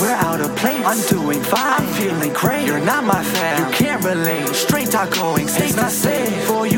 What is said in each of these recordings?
We're out of place. I'm doing fine. I'm feeling great. You're not my fan. You can't relate. Straight talk going. Stay not safe. for you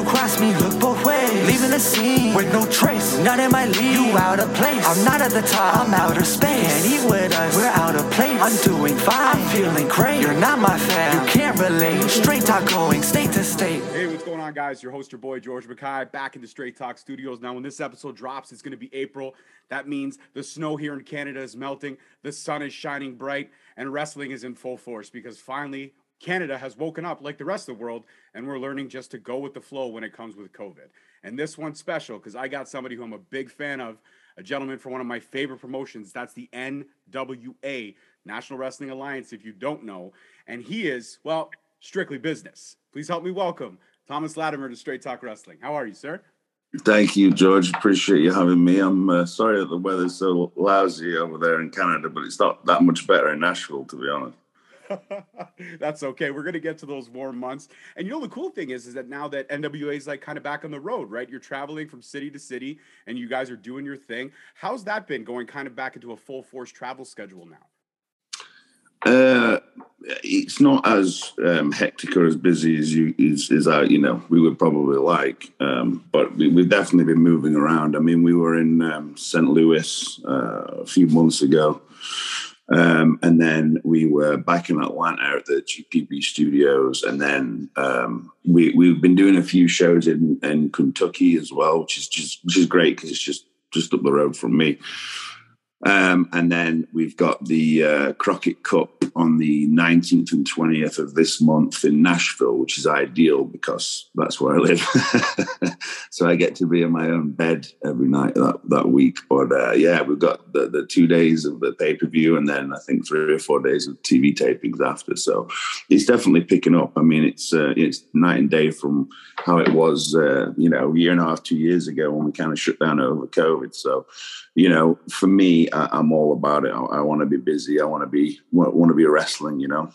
the scene with no trace. Not in my league. You out of place. I'm not at the top. I'm outer space. Can't eat with us. We're out of place. I'm doing fine. I'm feeling great. You're not my fan. You can't relate. Mm-hmm. Straight talk going. State to state. Hey, what's going on, guys? Your host, your boy George McKay, back in the Straight Talk Studios. Now, when this episode drops, it's going to be April. That means the snow here in Canada is melting, the sun is shining bright, and wrestling is in full force because finally Canada has woken up like the rest of the world, and we're learning just to go with the flow when it comes with COVID. And this one's special because I got somebody who I'm a big fan of, a gentleman from one of my favorite promotions. That's the NWA, National Wrestling Alliance, if you don't know. And he is, well, strictly business. Please help me welcome Thomas Latimer to Straight Talk Wrestling. How are you, sir? Thank you, George. Appreciate you having me. I'm uh, sorry that the weather's so lousy over there in Canada, but it's not that much better in Nashville, to be honest. That's okay. We're gonna get to those warm months. And you know the cool thing is, is that now that NWA is like kind of back on the road, right? You're traveling from city to city, and you guys are doing your thing. How's that been going? Kind of back into a full force travel schedule now. Uh, it's not as um, hectic or as busy as you as, as I, you know we would probably like, um, but we, have definitely been moving around. I mean, we were in um, St. Louis uh, a few months ago, um, and then we were back in Atlanta at the GPB studios, and then um, we we've been doing a few shows in, in Kentucky as well, which is just which is great because it's just just up the road from me. Um, and then we've got the uh, Crockett Cup on the 19th and 20th of this month in Nashville, which is ideal because that's where I live. so I get to be in my own bed every night that, that week. But uh, yeah, we've got the, the two days of the pay per view and then I think three or four days of TV tapings after. So it's definitely picking up. I mean, it's uh, it's night and day from how it was, uh, you know, a year and a half, two years ago when we kind of shut down over COVID. So, you know, for me, I, am all about it. I, I want to be busy. I want to be want to be wrestling. You know.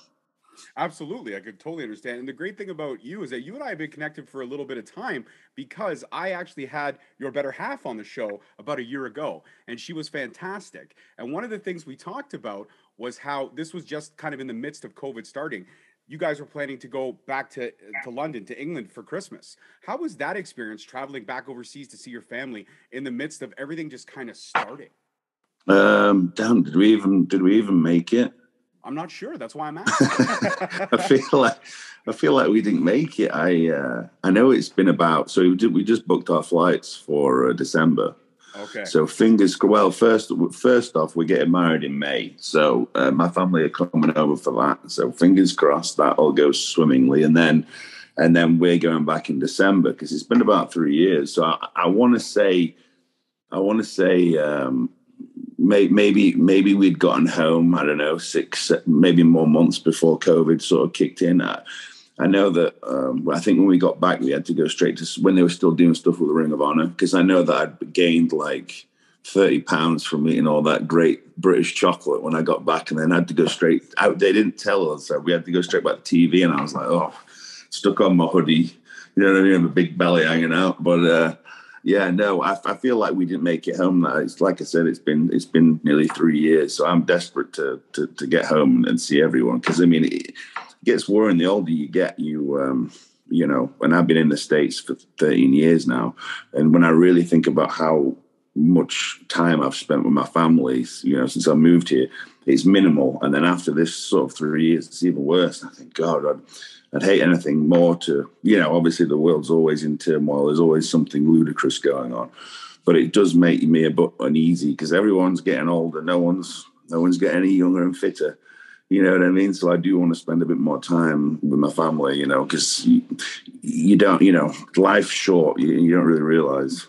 Absolutely, I could totally understand. And the great thing about you is that you and I have been connected for a little bit of time because I actually had your better half on the show about a year ago, and she was fantastic. And one of the things we talked about was how this was just kind of in the midst of COVID starting you guys were planning to go back to to London to England for Christmas. How was that experience traveling back overseas to see your family in the midst of everything just kind of starting? Um, damn, did we even did we even make it? I'm not sure. That's why I'm asking. I feel like I feel like we didn't make it. I uh, I know it's been about so we, did, we just booked our flights for uh, December. Okay. So fingers well. First, first off, we're getting married in May, so uh, my family are coming over for that. So fingers crossed that all goes swimmingly, and then and then we're going back in December because it's been about three years. So I, I want to say, I want to say. Um, maybe maybe we'd gotten home. I don't know six, maybe more months before COVID sort of kicked in. I know that um, I think when we got back, we had to go straight to when they were still doing stuff with the Ring of Honor because I know that I'd gained like thirty pounds from eating all that great British chocolate when I got back, and then I had to go straight out. They didn't tell us, so we had to go straight back to TV, and I was like, oh, stuck on my hoodie, you know what I mean, a big belly hanging out, but. uh yeah, no, I, I, feel like we didn't make it home. It's like I said, it's been it's been nearly three years, so I'm desperate to to, to get home and see everyone because I mean it gets worrying. The older you get, you um, you know, and I've been in the states for 13 years now, and when I really think about how much time I've spent with my family, you know, since I moved here, it's minimal. And then after this sort of three years, it's even worse. I think, God, I'd I'd hate anything more to, you know, obviously the world's always in turmoil. There's always something ludicrous going on, but it does make me a bit uneasy because everyone's getting older. No one's, no one's getting any younger and fitter. You know what I mean? So I do want to spend a bit more time with my family, you know, because you, you, don't, you know, life's short. You, you don't really realize.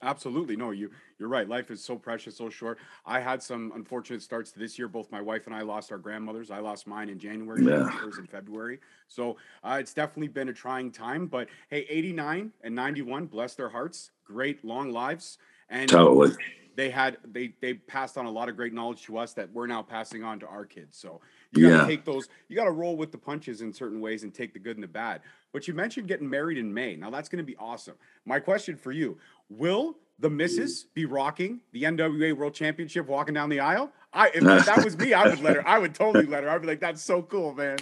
Absolutely. No, you you're right. Life is so precious, so short. I had some unfortunate starts this year. Both my wife and I lost our grandmothers. I lost mine in January, yeah. hers in February. So uh, it's definitely been a trying time. But hey, 89 and 91, bless their hearts. Great long lives. And totally. They had they they passed on a lot of great knowledge to us that we're now passing on to our kids. So you got to yeah. take those. You got to roll with the punches in certain ways and take the good and the bad. But you mentioned getting married in May. Now that's going to be awesome. My question for you: Will the missus be rocking the NWA World Championship walking down the aisle? I if that was me, I would let her. I would totally let her. I'd be like, "That's so cool, man."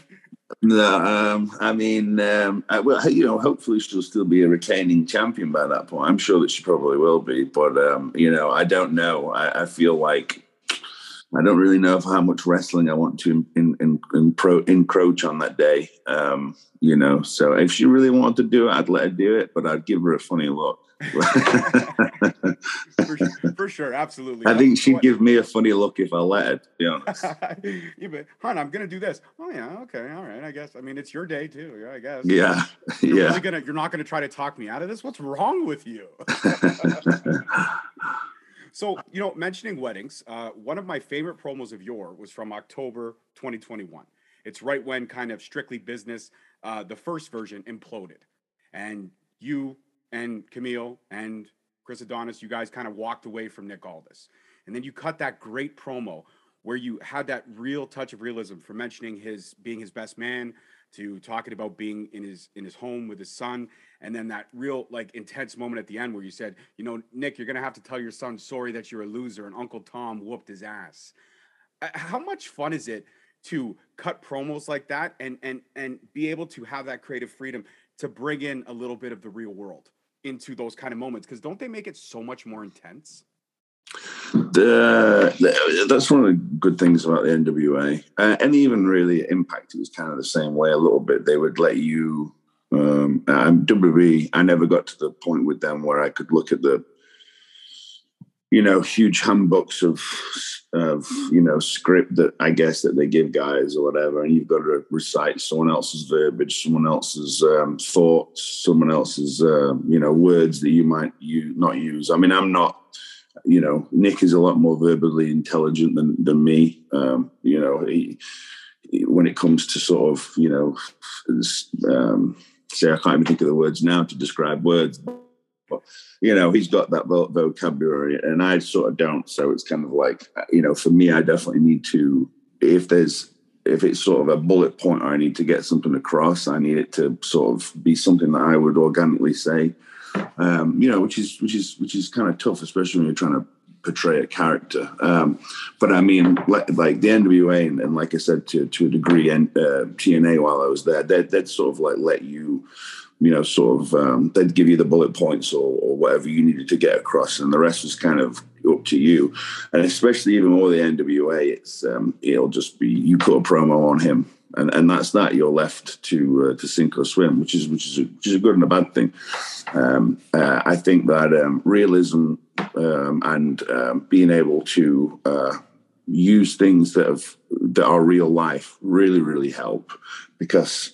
No, um, I mean, um, I, well, you know, hopefully she'll still be a retaining champion by that point. I'm sure that she probably will be, but um, you know, I don't know. I, I, feel like I don't really know how much wrestling I want to in, in, in pro, encroach on that day. Um, you know, so if she really wanted to do it, I'd let her do it, but I'd give her a funny look. for, for, sure, absolutely. I think she'd what? give me a funny look if I let her. To be honest. yeah, but hon, I'm gonna do this. Oh yeah, okay, all right. I guess. I mean, it's your day too. Yeah, I guess. Yeah, you're yeah. Really gonna, you're not gonna try to talk me out of this. What's wrong with you? So you know, mentioning weddings, uh, one of my favorite promos of your was from October 2021. It's right when kind of strictly business, uh, the first version imploded, and you and Kamille and Chris Adonis, you guys kind of walked away from Nick Aldis. And then you cut that great promo where you had that real touch of realism for mentioning his being his best man to talking about being in his in his home with his son. And then that real like intense moment at the end where you said you know nick you're gonna have to tell your son sorry that you're a loser and uncle tom whooped his ass. Uh, how much fun is it to cut promos like that and and and be able to have that creative freedom to bring in a little bit of the real world into those kind of moments? Because don't they make it so much more intense? The, the, that's one of the good things about the NWA, uh, and even really Impact. It was kind of the same way a little bit. They would let you. Um, WWE, I never got to the point with them where I could look at the you know, huge handbooks of of you know script that I guess that they give guys or whatever, and you've got to recite someone else's verbiage, someone else's um, thoughts, someone else's uh, you know words that you might you not use. I mean, I'm not. You know, Nick is a lot more verbally intelligent than than me. Um, you know, he, he, when it comes to sort of you know, um, say I can't even think of the words now to describe words but you know he's got that vocabulary and i sort of don't so it's kind of like you know for me i definitely need to if there's if it's sort of a bullet point or i need to get something across i need it to sort of be something that i would organically say um, you know which is which is which is kind of tough especially when you're trying to portray a character um, but i mean like, like the nwa and, and, like i said to to a degree and uh, tna while i was there they'd, they'd sort of like let you you know, sort of um, they'd give you the bullet points or, or, whatever you needed to get across, and the rest was kind of up to you. And especially even more the NWA, it's um, it'll just be you put a promo on him, and, and that's that. You're left to uh, to sink or swim, which is which is a, which is a good and a bad thing. Um, uh, I think that um, realism um, and um, being able to uh, use things that have that are real life really really help because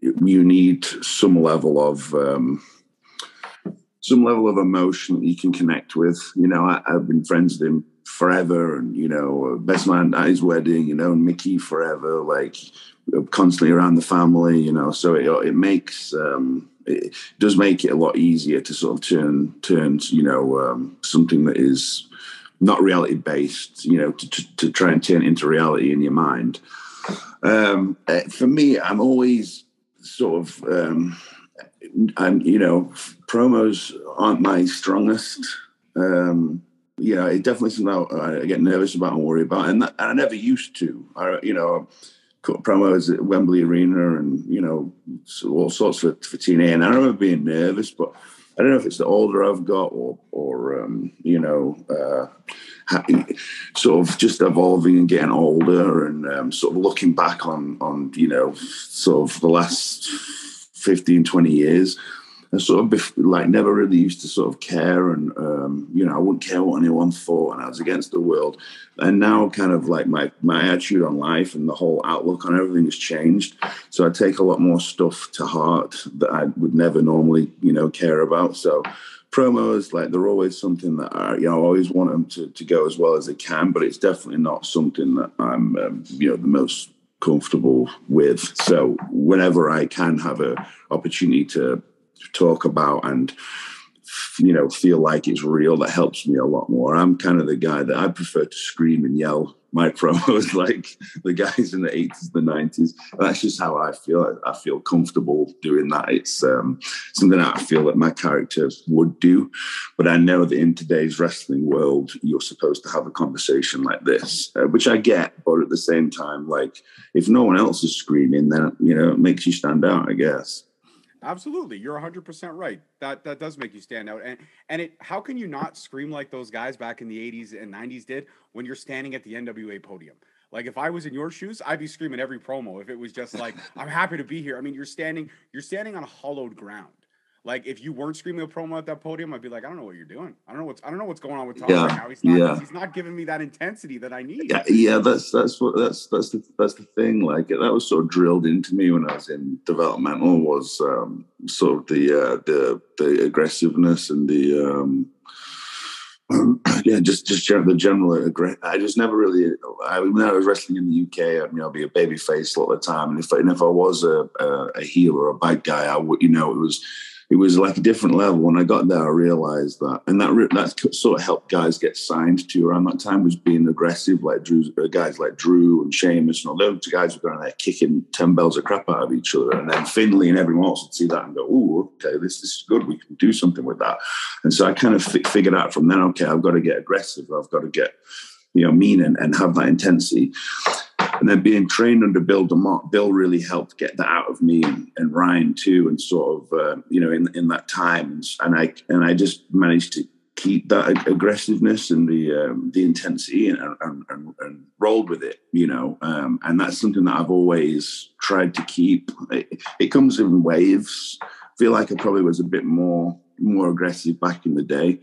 you need some level of um, some level of emotion that you can connect with. You know, I, have been friends with him forever, and you know, best man at his wedding. You know, and Mickie forever, like constantly around the family. You know, so it it makes. Um, it does make it a lot easier to sort of turn turn you know um, something that is not reality based you know to, to, to, try and turn into reality in your mind um, eh, for me i'm always sort of um, and you know promos aren't my strongest um you know it definitely something i get nervous about and worry about and, that, and i never used to. I you know cut promos at wembley arena and you know all sorts for, for tna and i remember being nervous but i don't know if it's the older i've got or or um, you know uh, sort of just evolving and getting older and um, sort of looking back on on you know sort of the last 15 20 years and sort of like never really used to sort of care and um, you know i wouldn't care what anyone thought and i was against the world. And now kind of like my my attitude on life and the whole outlook on everything has changed. So i take a lot more stuff to heart that i would never normally you know care about. So promos like they're always something that I, you know I always want them to, to go as well as they can, but it's definitely not something that I'm um, you know the most comfortable with. So whenever I can have a opportunity to talk about and you know, feel like it's real. That helps me a lot more. I'm kind of the guy that I prefer to scream and yell my promos like the guys in the 80s, the 90s. That's just how I feel. I feel comfortable doing that. It's um, something that I feel that my characters would do. But I know that in today's wrestling world, you're supposed to have a conversation like this, uh, which I get. But at the same time, like if no one else is screaming, then, you know, it makes you stand out, I guess. Absolutely, you're 100 percent right. That that does make you stand out. And and it, how can you not scream like those guys back in the 80s and 90s did when you're standing at the NWA podium? Like if I was in your shoes, I'd be screaming every promo. If it was just like I'm happy to be here. I mean, you're standing you're standing on a hollowed ground. Like if you weren't screaming a promo at that podium, I'd be like, I don't know what you're doing. I don't know what's I don't know what's going on with Tom yeah, right now. He's not yeah. he's not giving me that intensity that I need. Yeah, yeah, that's that's what that's that's the that's the thing. Like that was sort of drilled into me when I was in developmental was um, sort of the uh, the the aggressiveness and the um, yeah, just just the general aggression. I just never really. I when I was wrestling in the UK, I'd, you know, be a baby face a lot of the time, and if and if I was a, a, a heel or a bad guy, I would, you know, it was it was like a different level. When I got there, I realized that, and that that sort of helped guys get signed to around that time was being aggressive, like Drew, uh, guys like Drew and Sheamus and all those guys were going there kicking ten bells of crap out of each other, and then Finlay and everyone else would see that and go, "Oh, okay, this, this is good. We can do something with that." And so I kind of f- figured out from then, okay, I've got to get aggressive. I've got to get you know mean and, and have that intensity and then being trained under Bill DeMott, Bill really helped get that out of me and, and Ryan too, and sort of uh, you know in in that time, and I and I just managed to keep that aggressiveness and the um, the intensity and, and, and, and, rolled with it, you know. Um, and that's something that I've always tried to keep. It, it, comes in waves. I feel like I probably was a bit more more aggressive back in the day,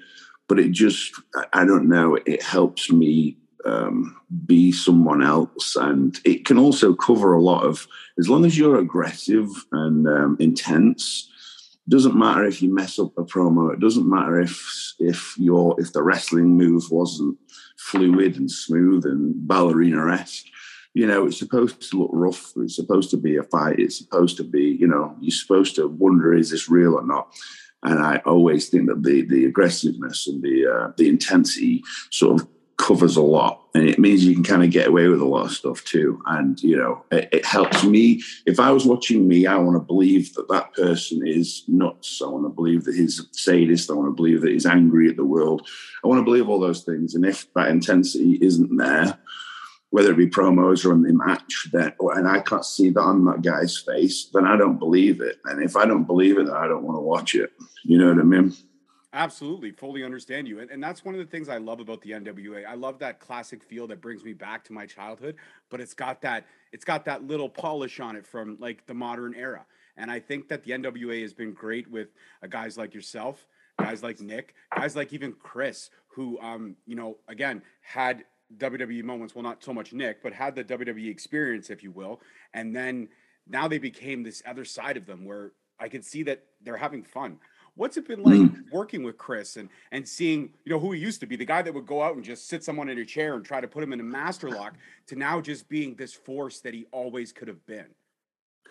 but it just I don't know. It helps me um, be someone else. And it can also cover a lot of, as long as you're aggressive and um, intense, doesn't matter if you mess up a promo. It doesn't matter if if your if the wrestling move wasn't fluid and smooth and ballerina esque. You know, it's supposed to look rough. It's supposed to be a fight. It's supposed to be, you know, you're supposed to wonder is this real or not. And I always think that the the aggressiveness and the uh, the intensity sort of covers a lot and it means you can kind of get away with a lot of stuff too and you know it, it, helps me. If i was watching me i want to believe that that person is nuts. I want to believe that he's sadist. I want to believe that he's angry at the world. I want to believe all those things and if that intensity isn't there whether it be promos or in the match that and i can't see that on that guy's face then i don't believe it and if i don't believe it then i don't want to watch it. You know what i mean Absolutely, fully understand you. And, and that's one of the things I love about the NWA. I love that classic feel that brings me back to my childhood, but it's got that it's got that little polish on it from like the modern era. And I think that the NWA has been great with uh, guys like yourself, guys like Nick, guys like even Chris, who um, you know, again, had WWE moments, well not so much Nick, but had the WWE experience if you will. And then now they became this other side of them where I can see that they're having fun. What's it been like mm. working with Chris and and seeing you know who he used to be, the guy that would go out and just sit someone in a chair and try to put him in a master lock, to now just being this force that he always could have been.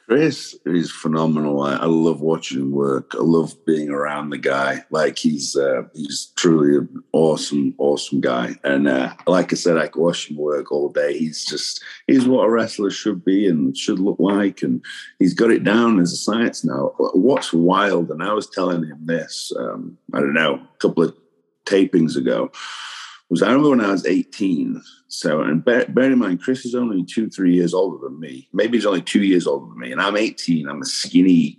Chris is phenomenal. I, I, love watching him work. I love being around the guy. Like he's uh, he's truly an awesome, awesome guy. And uh, like I said, I could watch him work all day. He's just he's what a wrestler should be and should look like. And he's got it down as a science now. What's wild? And I was telling him this. Um, I don't know, a couple of tapings ago was I remember when I was 18. So, and bear, bear, in mind, Chris is only two, three years older than me. Maybe he's only two years older than me. And I'm 18. I'm a skinny,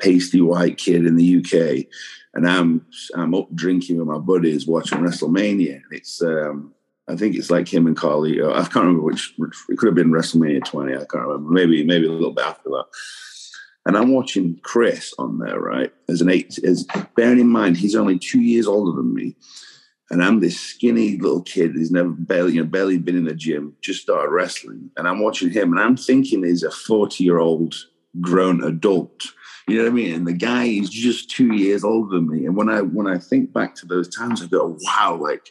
pasty white kid in the UK. And I'm I'm up drinking with my buddies watching WrestleMania. And it's um, I think it's like him and Carly. I can't remember which, which it could have been WrestleMania 20. I can't remember. Maybe maybe a little bit after that. And I'm watching Chris on there, right? As an eight, as bearing in mind he's only two years older than me and I'm this skinny little kid who's never barely, you know, barely been in the gym, just started wrestling. And I'm watching him and I'm thinking he's a 40 year old grown adult. You know what I mean? And the guy is just two years older than me. And when I when I think back to those times, I go, wow, like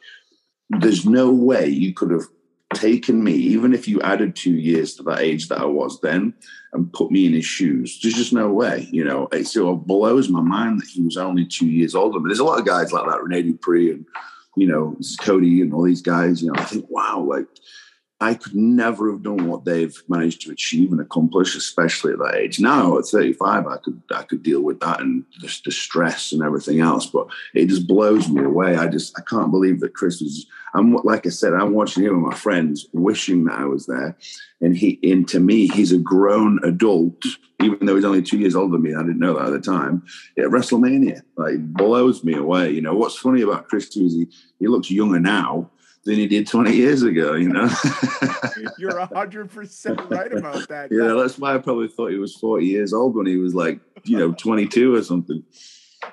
there's no way you could have taken me, even if you added two years to that age that I was then and put me in his shoes, there's just no way, you know, it sort of blows my mind that he was only two years older. But there's a lot of guys like that, Rene Dupree and, you know, Cody and all these guys, you know, I think, wow, like I could never have done what they've managed to achieve and accomplish, especially at that age. Now at 35, I could I could deal with that and just the stress and everything else. But it just blows me away. I just I can't believe that Chris was. I'm like I said, I'm watching him with my friends, wishing that I was there. And he, and to me, he's a grown adult, even though he's only two years older than me. I didn't know that at the time. At WrestleMania, like blows me away. You know what's funny about Chris too is he, he looks younger now than he did 20 years ago, you know? You're 100% right about that. Yeah, that's why I probably thought he was 40 years old when he was like, you know, 22 or something.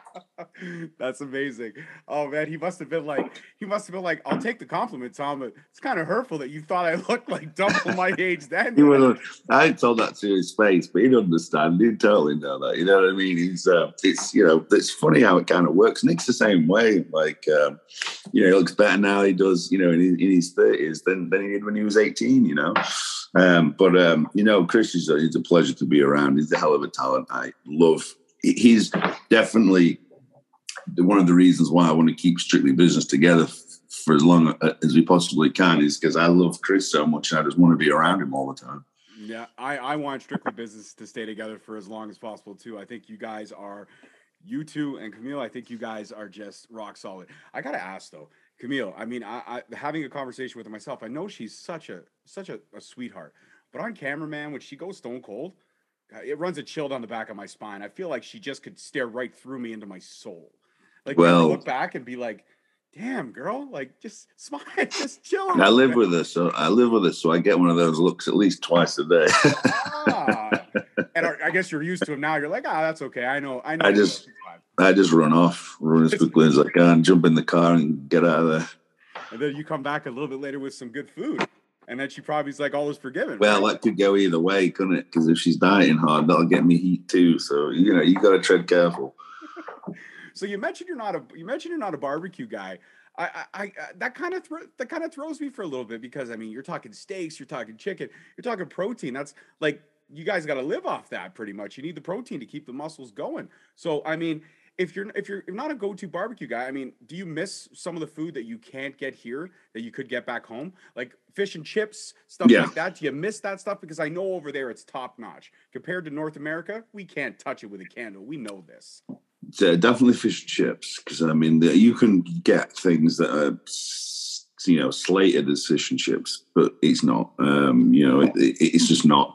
That's amazing. Oh man, he must have been like, he must have been like, I'll take the compliment, Tom, but it's kind of hurtful that you thought I looked like double my age then. he would I told that to his face, but he'd understand. He'd totally know that. You know what I mean? He's, uh, it's, you know, it's funny how it kind of works. Nick's the same way. Like, um, you know, he looks better now. He does, you know, in his, in his 30s than, than he did when he was 18, you know? Um, but, um, you know, Chris is a, he's a pleasure to be around. He's a hell of a talent. I love, he's definitely one of the reasons why I want to keep Strictly Business together for as long uh, as we possibly can is because I love Chris so much. and I just want to be around him all the time. Yeah, I, I want Strictly Business to stay together for as long as possible too. I think you guys are, you two and Kamille. I think you guys are just rock solid. I gotta ask though, Kamille. I mean, I, I having a conversation with myself. I know she's such a such a, a sweetheart, but on camera, man, when she goes stone cold, it runs a chill down the back of my spine. I feel like she just could stare right through me into my soul. Like well, look back and be like, "Damn, girl, like just smile, just chill." I live with her, so I live with her, so I get one of those looks at least twice a day. ah, and I guess you're used to them now. You're like, "Ah, that's okay. I know. I know." I just, I just run off, run as quickly as I can, jump in the car, and get out of there. And then you come back a little bit later with some good food. And then she probably's like, all is forgiven. Well, right? that could go either way, couldn't it? Because if she's dieting hard, that'll get me heat too. So, you know, you got to tread careful. So you mentioned you're not a you mentioned you're not a barbecue guy. I, I, I uh, that kind of th- that kind of throws me for a little bit because I mean you're talking steaks, you're talking chicken, you're talking protein. That's like you guys got to live off that pretty much. You need the protein to keep the muscles going. So I mean, if you're if you're not a go-to barbecue guy, I mean, do you miss some of the food that you can't get here that you could get back home, like fish and chips, stuff yeah. like that? Do you miss that stuff? Because I know over there it's top notch compared to North America. We can't touch it with a candle. We know this uh, definitely fish and chips because I mean you can get things that are you know slated as fish and chips, but it's not. Um, you know, it, it, it's just not.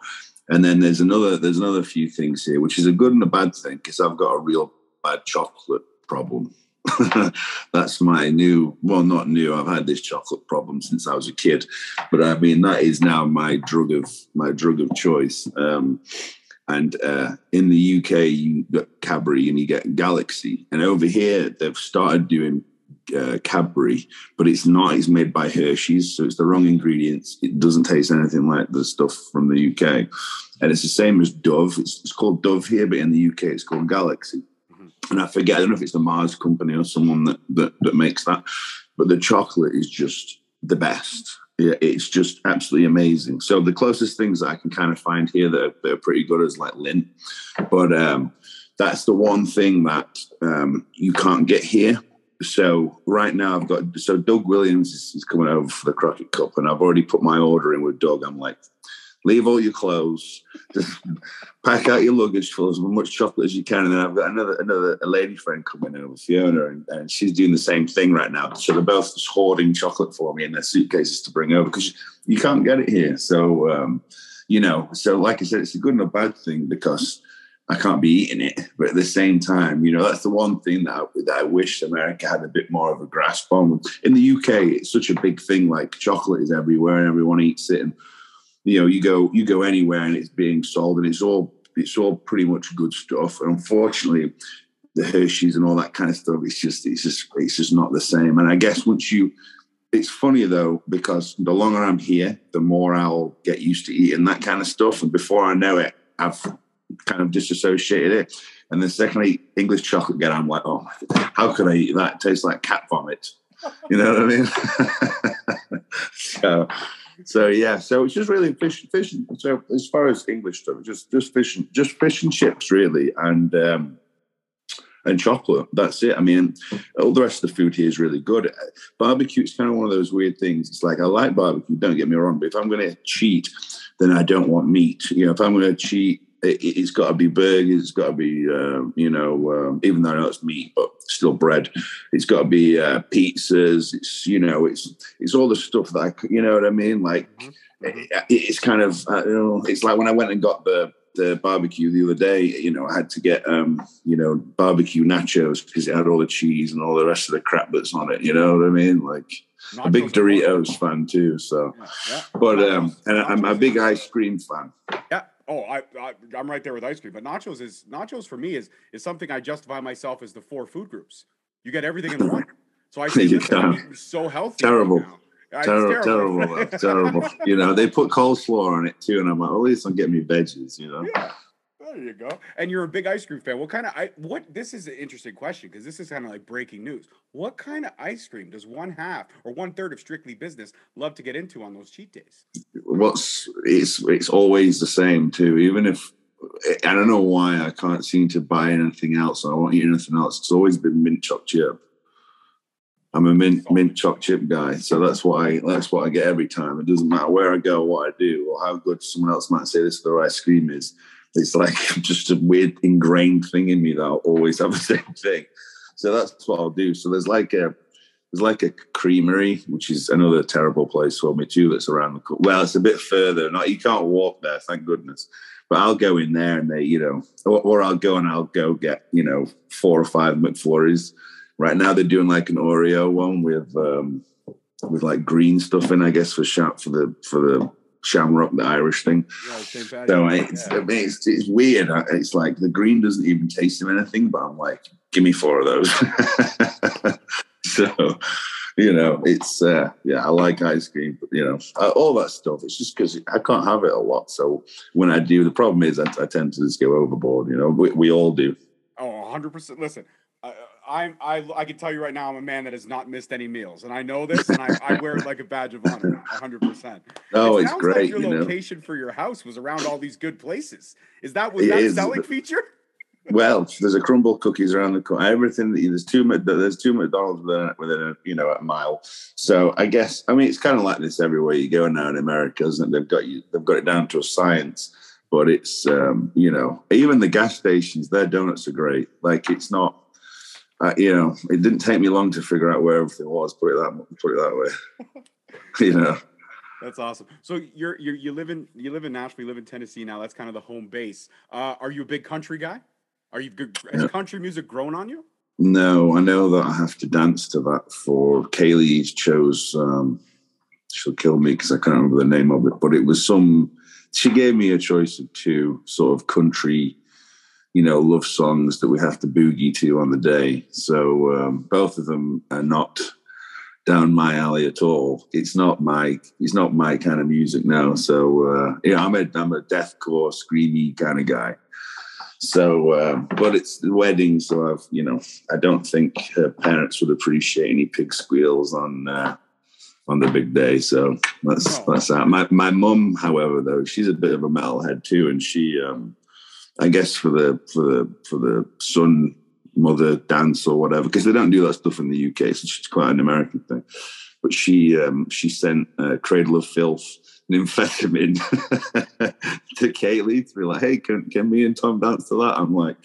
And then there's another there's another few things here, which is a good and a bad thing because I've got a real bad chocolate problem. That's my new, well, not new. I've had this chocolate problem since I was a kid, but I mean that is now my drug of my drug of choice. Um, and uh, in the UK, you get Cadbury and you get Galaxy. And over here, they've started doing uh, Cadbury, but it's not. It's made by Hershey's, so it's the wrong ingredients. It doesn't taste anything like the stuff from the UK. And it's the same as Dove. It's, it's called Dove here, but in the UK, it's called Galaxy. And I forget, I don't know if it's the Mars company or someone that, that, that makes that, but the chocolate is just the best yeah, it's just absolutely amazing. So the closest things I can kind of find here that are, that are pretty good is like Lindt, but um, that's the one thing that um, you can't get here. So right now I've got so Doug Williams is, is coming over for the Crockett Cup, and I've already put my order in with Doug. I'm like, leave all your clothes, just pack out your luggage full as much chocolate as you can. And then I've got another another a lady friend coming in with Fiona, and, and, she's doing the same thing right now. So they're both just hoarding chocolate for me in their suitcases to bring over because you can't get it here. So um, you know, so like I said, it's a good and a bad thing because. I can't be eating it, but at the same time, you know that's the one thing that I, that I wish America had a bit more of a grasp on. In the UK, it's such a big thing. Like chocolate is everywhere, and everyone eats it. And you know, you go you go anywhere and it's being sold, and it's all it's all pretty much good stuff. And unfortunately, the Hershey's and all that kind of stuff, it's just it's just it's just not the same. And I guess once you it's funny though because the longer I'm here, the more I'll get used to eating that kind of stuff. And before I know it, I've kind of disassociated it. And then secondly English chocolate again, I'm like, oh, how could I eat that? It tastes like cat vomit. You know what I mean? so so yeah, so it's just really fish, fish. So as far as English stuff, just just fish, and- just fish and chips, really, and um, and chocolate. That's it. I mean, all the rest of the food here is really good. Barbecue is kind of one of those weird things. It's like I like barbecue. Don't get me wrong, but if I'm going to cheat, then I don't want meat. You know, if I'm going to cheat. It, it's got to be burgers. It's got to be, um, you know, um, even though I know it's meat, but still bread. It's got to be uh, pizzas. It's, you know, it's it's all the stuff that I, you know what I mean. Like Mhm. it- it's kind of I don't know, it's like when I went and got the the barbecue the other day you know i had to get um you know barbecue nachos because it had all the cheese and all the rest of the crap that's on it you know what i mean like a big Nachos are good. doritos fan too so Yeah, yeah. but um and i'm a big ice cream fan Yeah. Oh, I, I I'm right there with ice cream. But nachos is nachos for me is is something I justify myself as the four food groups. You get everything in one. So I say, can't. so healthy. right Terrible. It's terrible terrible terrible you know they put coleslaw on it too and i'm like at least i'm getting me veggies you know yeah. There you go. And you're a big ice cream fan. What kind of I what this is an interesting question because this is kind of like breaking news. What kind of ice cream does one half or one third of strictly business love to get into on those cheat days? what's it's it's always the same too. Even if eh, I don't know why I can't seem to buy anything else. I won't eat anything else. It's always been mint choc chip. I'm a mint oh. mint choc chip guy, so that's what I that's what I get every time. It doesn't matter where I go, what I do, or how good someone else might say this their ice cream is. It's like just a weird ingrained thing in me that I'll always have the same thing. So that's what I'll do. So there's like a there's like a creamery, which is another terrible place for me too. That's around the. Well, it's a bit further. Not you can't walk there, thank goodness. But I'll go in there and they, you know, or, or I'll go and I'll go get, you know, four or five McFlurries. Right now they're doing like an Oreo one with um with like green stuff in, I guess, for sham for the for the Shamrock, the Irish thing. Yeah. So it's, Yeah. I mean, it's, it's weird. It's like the green doesn't even taste of anything, but I'm like, give me four of those. so, you know, it's, uh, yeah, I like ice cream, but, you know, uh, all that stuff. It's just because I can't have it a lot. So when I do, the problem is I, I tend to just go overboard, you know, we, we all do. Oh, 100%. Listen, I, I'm, I, I can tell you right now, I'm a man that has not missed any meals. And I know this, and I, I wear it like a badge of honor, 100%. Oh, it it's great, Like your you know. location for your house was around all these good places. Is that was It that a selling feature? Well, there's a Crumbl cookies around the corner. Everything there's two there's two McDonald's within, within a you know a mile. So I guess I mean it's kind of like this everywhere you go now in America, isn't it? They've got you they've got it down to a science. But it's um, you know even the gas stations, their donuts are great. Like it's not. Uh, you know, it didn't take me long to figure out where everything was. Put it that put it that way. you know, That's awesome. So you're, you're you live in you live in Nashville, you live in Tennessee now. That's kind of the home base. Uh, are you a big country guy? Are you good? Has Yeah. country music grown on you? No, I know that I have to dance to that for Kailey chose. Um, she'll kill me because I can't remember the name of it, but it was some. She gave me a choice of two sort of country, you know, love songs that we have to boogie to on the day. So um, both of them are not down my alley at all. It's not my. It's not my kind of music now. So uh, yeah, I'm a I'm a deathcore screamy kind of guy. So, um, but it's the wedding, so I've, you know, I don't think her parents would appreciate any pig squeals on uh, on the big day. So that's No. that's that. My my mum, however, though, she's a bit of a metalhead too, and she, um, I guess, for the for the for the son mother dance or whatever, because they don't do that stuff in the UK. So it's quite an American thing. But she um, she sent uh, Cradle of Filth and amphetamine to Kailey to be like, hey, can, can me and Tom dance to that? I'm like,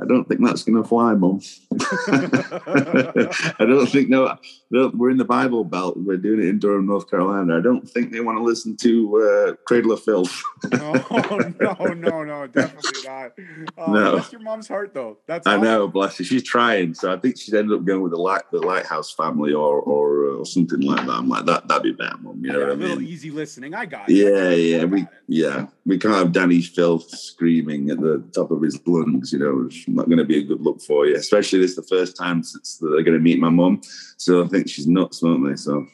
I don't think that's going to fly, mum. I don't think, no, no, we're in the Bible Belt. We're doing it in Durham, North Carolina. I don't think they want to listen to uh, Cradle of Filth. oh no, no, no, definitely not. Oh, No. That's your mom's heart, though. That's I know, bless her. She's trying. So I think she's ended up going with the light, the Lighthouse family or or, uh, or something like that. I'm like, that, that'd be better, mum. You know Yeah, what a I little mean? easy listening. I Yeah, yeah, we yeah we can't have Dani Filth screaming at the top of his lungs. You know, it's not going to be a good look for you. Especially this is the first time since they're going to meet my mum, so I think she's nuts, won't they? So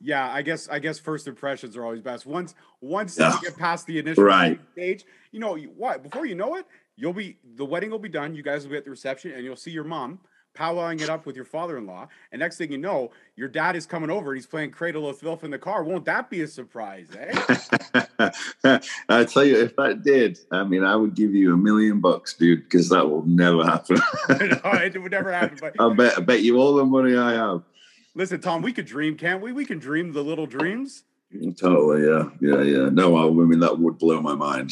Yeah, I guess I guess first impressions are always best. Once once Yeah. you get past the initial Right. stage, you know what? Before you know it, you'll be the wedding will be done. You guys will be at the reception, and you'll see your mom. Powwowing it up with your father-in-law, and next thing you know, your dad is coming over and he's playing Cradle of Filth in the car. Won't that be a surprise, eh? I tell you, if that did, I mean, I would give you a million bucks, dude, because that will never happen. no, it would never happen. But I bet, I bet you all the money I have. listen, Tom, we could dream, can't we? We can dream the little dreams. Totally, yeah, yeah, yeah. No, I mean that would blow my mind.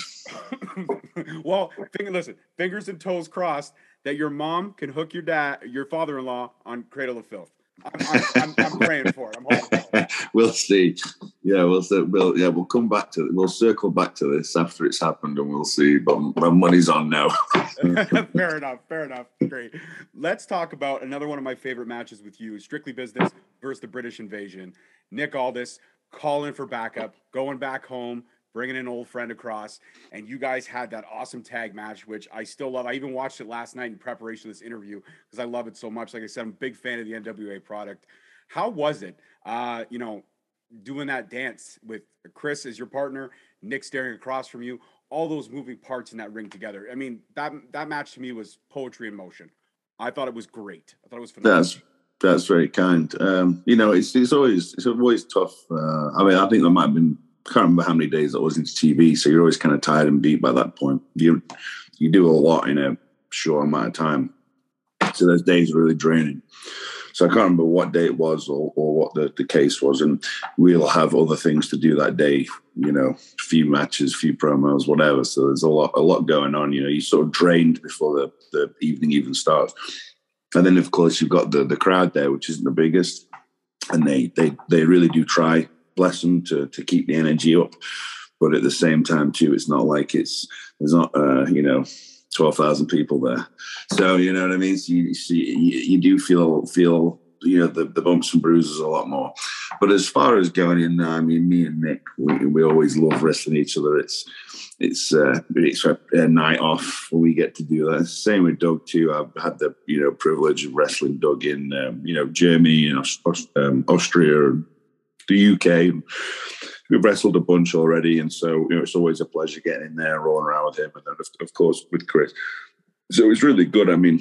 well, finger, listen, fingers and toes crossed that your mom can hook your dad, your father-in-law, on Cradle of Filth. I'm, I'm, I'm, I'm praying for it. I'm hoping. for it. we'll see. Yeah, we'll see. We'll yeah, we'll come back to we'll circle back to this after it's happened, and we'll see. But my money's on now. fair enough. Fair enough. Great. Let's talk about another one of my favorite matches with you: Strictly Business versus the British Invasion. Nick Aldis calling for backup, going back home, bringing an old friend across, and you guys had that awesome tag match, which I still love. I even watched it last night in preparation of this interview because I love it so much. Like I said, I'm a big fan of the NWA product. How was it? Uh, you know, doing that dance with Chris as your partner, Nick staring across from you, all those moving parts in that ring together. I mean, that that match to me was poetry in motion. I thought it was great. I thought it was phenomenal. That's that's very kind. Um, you know, it's it's always it's always tough. Uh, I mean, I think there might have been can't remember how many days I was into TV, so you're always kind of tired and beat by that point. You you do a lot in a short amount of time, so those days are really draining. So I can't remember what day it was or, or what the, the case was, and we'll have other things to do that day. You know, a few matches, a few promos, whatever. So there's a lot a lot going on. You know, you're sort of drained before the, the evening even starts. And then, of course, you've got the the crowd there, which isn't the biggest, and they they they really do try, bless them, to to keep the energy up. But at the same time, too, it's not like it's there's not uh, you know twelve thousand people there, so you know what I mean. So you see, you, you do feel feel you know the, the bumps and bruises a lot more. But as far as going in, I mean, me and Nick, we, we always love wrestling each other. It's it's uh, it's a, night off we get to do that. Same with Doug too. I've had the you know privilege of wrestling Doug in um, you know Germany and um, Austria, and the UK. We've wrestled a bunch already, and so you know it's always a pleasure getting in there, rolling around with him, and then of, of course with Chris. So it's really good. I mean,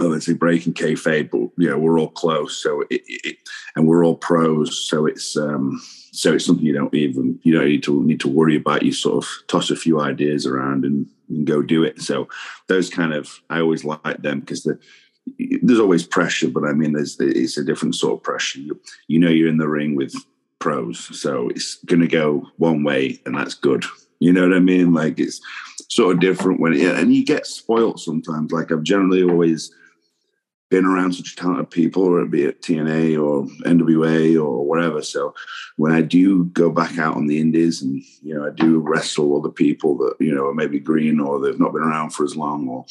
obviously breaking kayfabe, but you know we're all close. So it, it, and we're all pros. So it's um, so it's something you don't even you don't need to need to worry about. You sort of toss a few ideas around and, and go do it. So those kind of I always like them because the there's always pressure, but I mean there's it's a different sort of pressure. You, you know you're in the ring with pros, so it's going to go one way, and that's good. You know what I mean? Like it's sort of different when it, and you get spoilt sometimes. Like I've generally always been around such talented people, or it be at TNA or NWA or whatever. So when I do go back out on the indies and you know I do wrestle other people that you know are maybe green or they've not been around for as long, or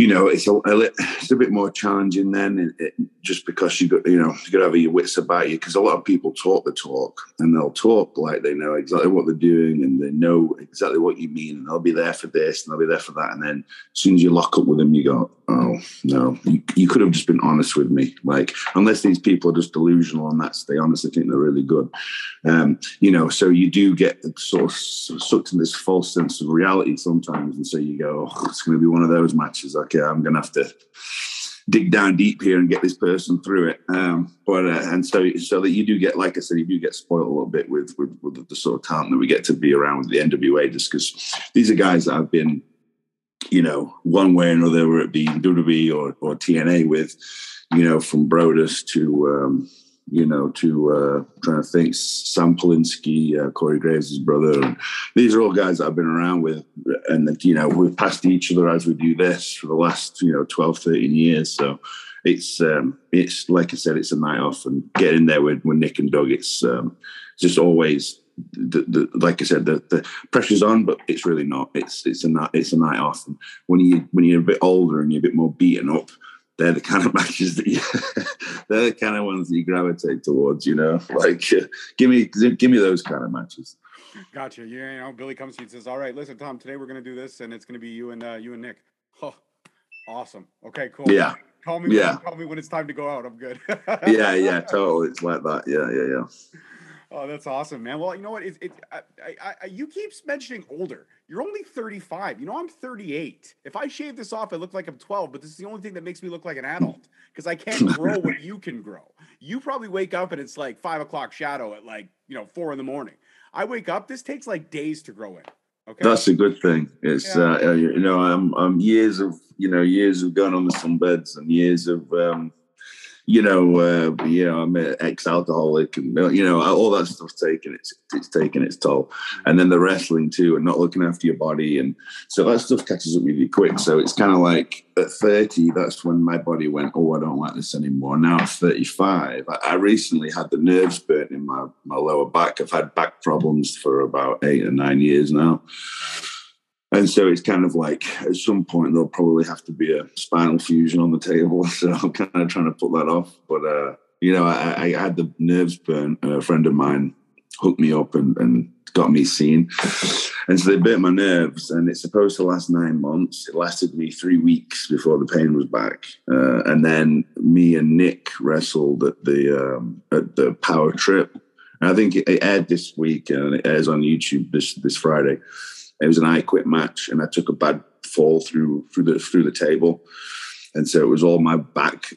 you know it's a, it's a bit more challenging then, it, just because you got you know you got to have your wits about you because a lot of people talk the talk and they'll talk like they know exactly what they're doing and they know exactly what you mean and they'll be there for this and they'll be there for that and then as soon as you lock up with them you go oh no you, you could have just been honest with me. Like unless these people are just delusional and that's they honestly think they're really good. Um, you know so you do get sort of sucked in this false sense of reality sometimes and so you go oh, it's going to be one of those matches i'm going to have to dig down deep here and get this person through it. Um, but uh, and so so that you do get, like I said, you do get spoiled a little bit with with, with the sort of talent that we get to be around with the NWA, just because these are guys that have been, you know, one way or another, whether it be WWE or or TNA with, you know, from Brodus to. Um, you know, to uh, trying to think, Sam Polinsky, uh, Corey Graves' brother. These are all guys that I've been around with. And, that, you know, we've passed each other as we do this for the last, you know, 12, 13 years. So it's, um, it's like I said, it's a night off and getting there with, with Nick and Doug, it's um, just always. The, the, like I said, the, the pressure's on, but it's really not. It's it's a it's a night off. And when you when you're a bit older and you're a bit more beaten up, they're the kind of matches that you, they're the kind of ones that you gravitate towards. You know, like uh, give me give me those kind of matches. Gotcha. Yeah, you know, Billy comes to you and says, "All right, listen, Tom. Today we're going to do this, and it's going to be you and uh, you and Nick." Oh, awesome. Okay, cool. Yeah. Call me. Yeah. When, call me when it's time to go out. I'm good. yeah, yeah, totally. It's like that. Yeah, yeah, yeah. Oh, that's awesome, man. Well, you know what? It, it, I, I, I, you keep mentioning older. You're only 35. You know, I'm 38. If I shave this off, I look like I'm 12, but this is the only thing that makes me look like an adult because I can't grow what you can grow. You probably wake up and it's like five o'clock shadow at like, you know, four in the morning. I wake up, this takes like days to grow in. Okay. That's a good thing. It's yeah. uh, you know I'm I'm years of you know years of going on the sunbeds and years of um, you know, uh, you know, I'm an ex-alcoholic, and you know, all that stuff's taking its it's taking its toll, and then the wrestling too, and not looking after your body, and so that stuff catches up really quick. So it's kind of like at 30, that's when my body went, oh, I don't like this anymore. Now at 35, I, I recently had the nerves burnt in my my lower back. I've had back problems for about eight or nine years now. And so it's kind of like at some point there'll probably have to be a spinal fusion on the table. So I'm kind of trying to put that off. But uh, you know, I, I, had the nerves burn. A friend of mine hooked me up and, and got me seen. And so they burnt my nerves, and it's supposed to last nine months. It lasted me three weeks before the pain was back. Uh, and then me and Nick wrestled at the um, at the Power Trip. And I think it, aired this week, and it airs on YouTube this this Friday. It was an I quit match, and I took a bad fall through through the through the table, and so it was all my back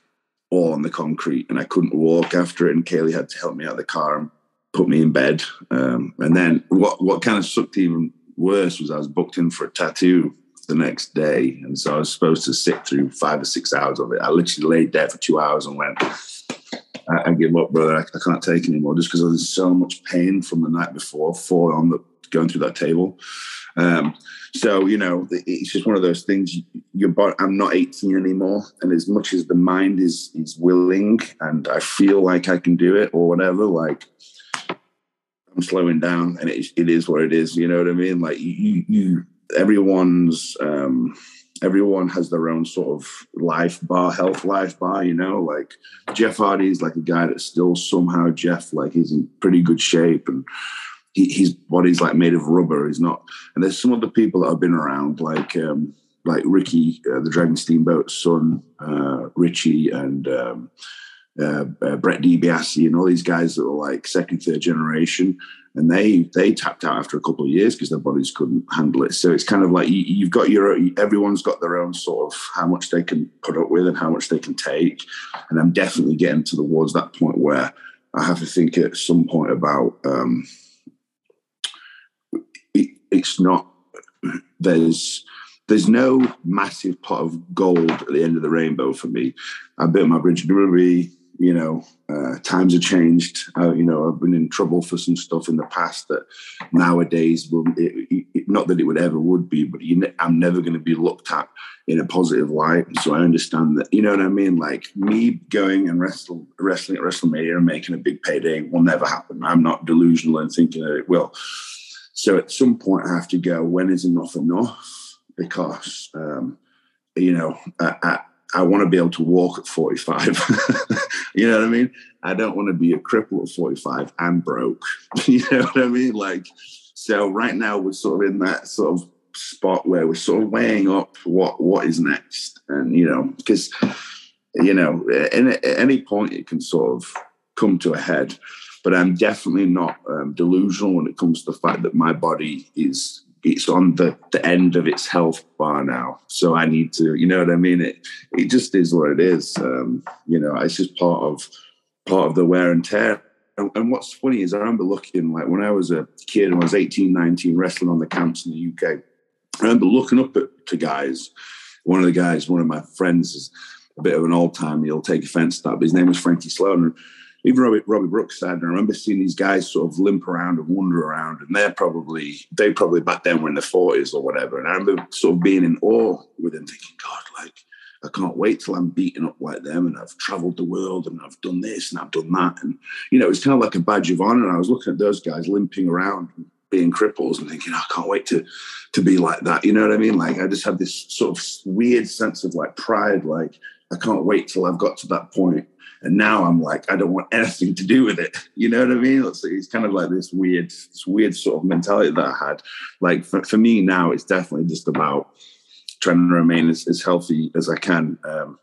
all on the concrete, and I couldn't walk after it. And Kailey had to help me out of the car and put me in bed. Um, and then what what kind of sucked even worse was I was booked in for a tattoo the next day, and so I was supposed to sit through five or six hours of it. I literally laid there for two hours and went. I, give up, brother. I, I can't take anymore just because I was in so much pain from the night before, falling on the going through that table. Um, so you know, it's just one of those things. Your body, I'm not 18 anymore, and as much as the mind is is willing, and I feel like I can do it or whatever, like I'm slowing down, and it, it is what it is. You know what I mean? Like you, you everyone's. Um, everyone has their own sort of life bar, health life bar, you know, like Jeff Hardy is like a guy that still somehow Jeff, like he's in pretty good shape and he, his body's like made of rubber. He's not. And there's some other people that have been around, like um, like Ricky, uh, the Dragon Steamboat's son, uh, Richie, and um, uh, uh Brett DiBiase, and all these guys that were like second, third generation. And they they tapped out after a couple of years because their bodies couldn't handle it. So it's kind of like you, you've got your everyone's got their own sort of how much they can put up with and how much they can take. And I'm definitely getting to towards that point where I have to think at some point about. Um, it's not there's there's no massive pot of gold at the end of the rainbow for me. I built my bridge Ruby. You know, uh, times have changed. Uh, you know, I've been in trouble for some stuff in the past that nowadays, will, it, it, not that it would ever would be, but ne- I'm never going to be looked at in a positive light. So I understand that. You know what I mean? Like me going and wrestle, wrestling at WrestleMania and making a big payday will never happen. I'm not delusional and thinking that it will so at some point, I have to go, when is enough enough? Because, um, you know, I, I, I want to be able to walk at 45. you know what I mean? I don't want to be a cripple at 45 and broke. you know what I mean? Like, so right now we're sort of in that sort of spot where we're sort of weighing up what what is next. And, you know, because, you know, at any point it can sort of come to a head but I'm definitely not um, delusional when it comes to the fact that my body is it's on the, the end of its health bar now. So I need to, you know what I mean? It it just is what it is. Um, you know, it's just part of part of the wear and tear. And, and, what's funny is I remember looking like when I was a kid and I was 18, 19, wrestling on the camps in the UK. I remember looking up at, to guys. One of the guys, one of my friends, is a bit of an old timer. He'll take offense to that, but his name was Frankie Sloan even Robbie, Robbie Brookside, and I remember seeing these guys sort of limp around and wander around, and they're probably they probably back then were in the forties or whatever. And I remember sort of being in awe with them, thinking, God, like I can't wait till I'm beaten up like them, and I've travelled the world, and I've done this and I've done that, and you know, it's kind of like a badge of honor. And I was looking at those guys limping around, being cripples, and thinking, oh, I can't wait to to be like that. You know what I mean? Like I just had this sort of weird sense of like pride, like I can't wait till I've got to that point and now I'm like, I don't want anything to do with it. You know what I mean? It's, it's kind of like this weird, this weird sort of mentality that I had. Like for, for me now, it's definitely just about trying to remain as, as healthy as I can. Um,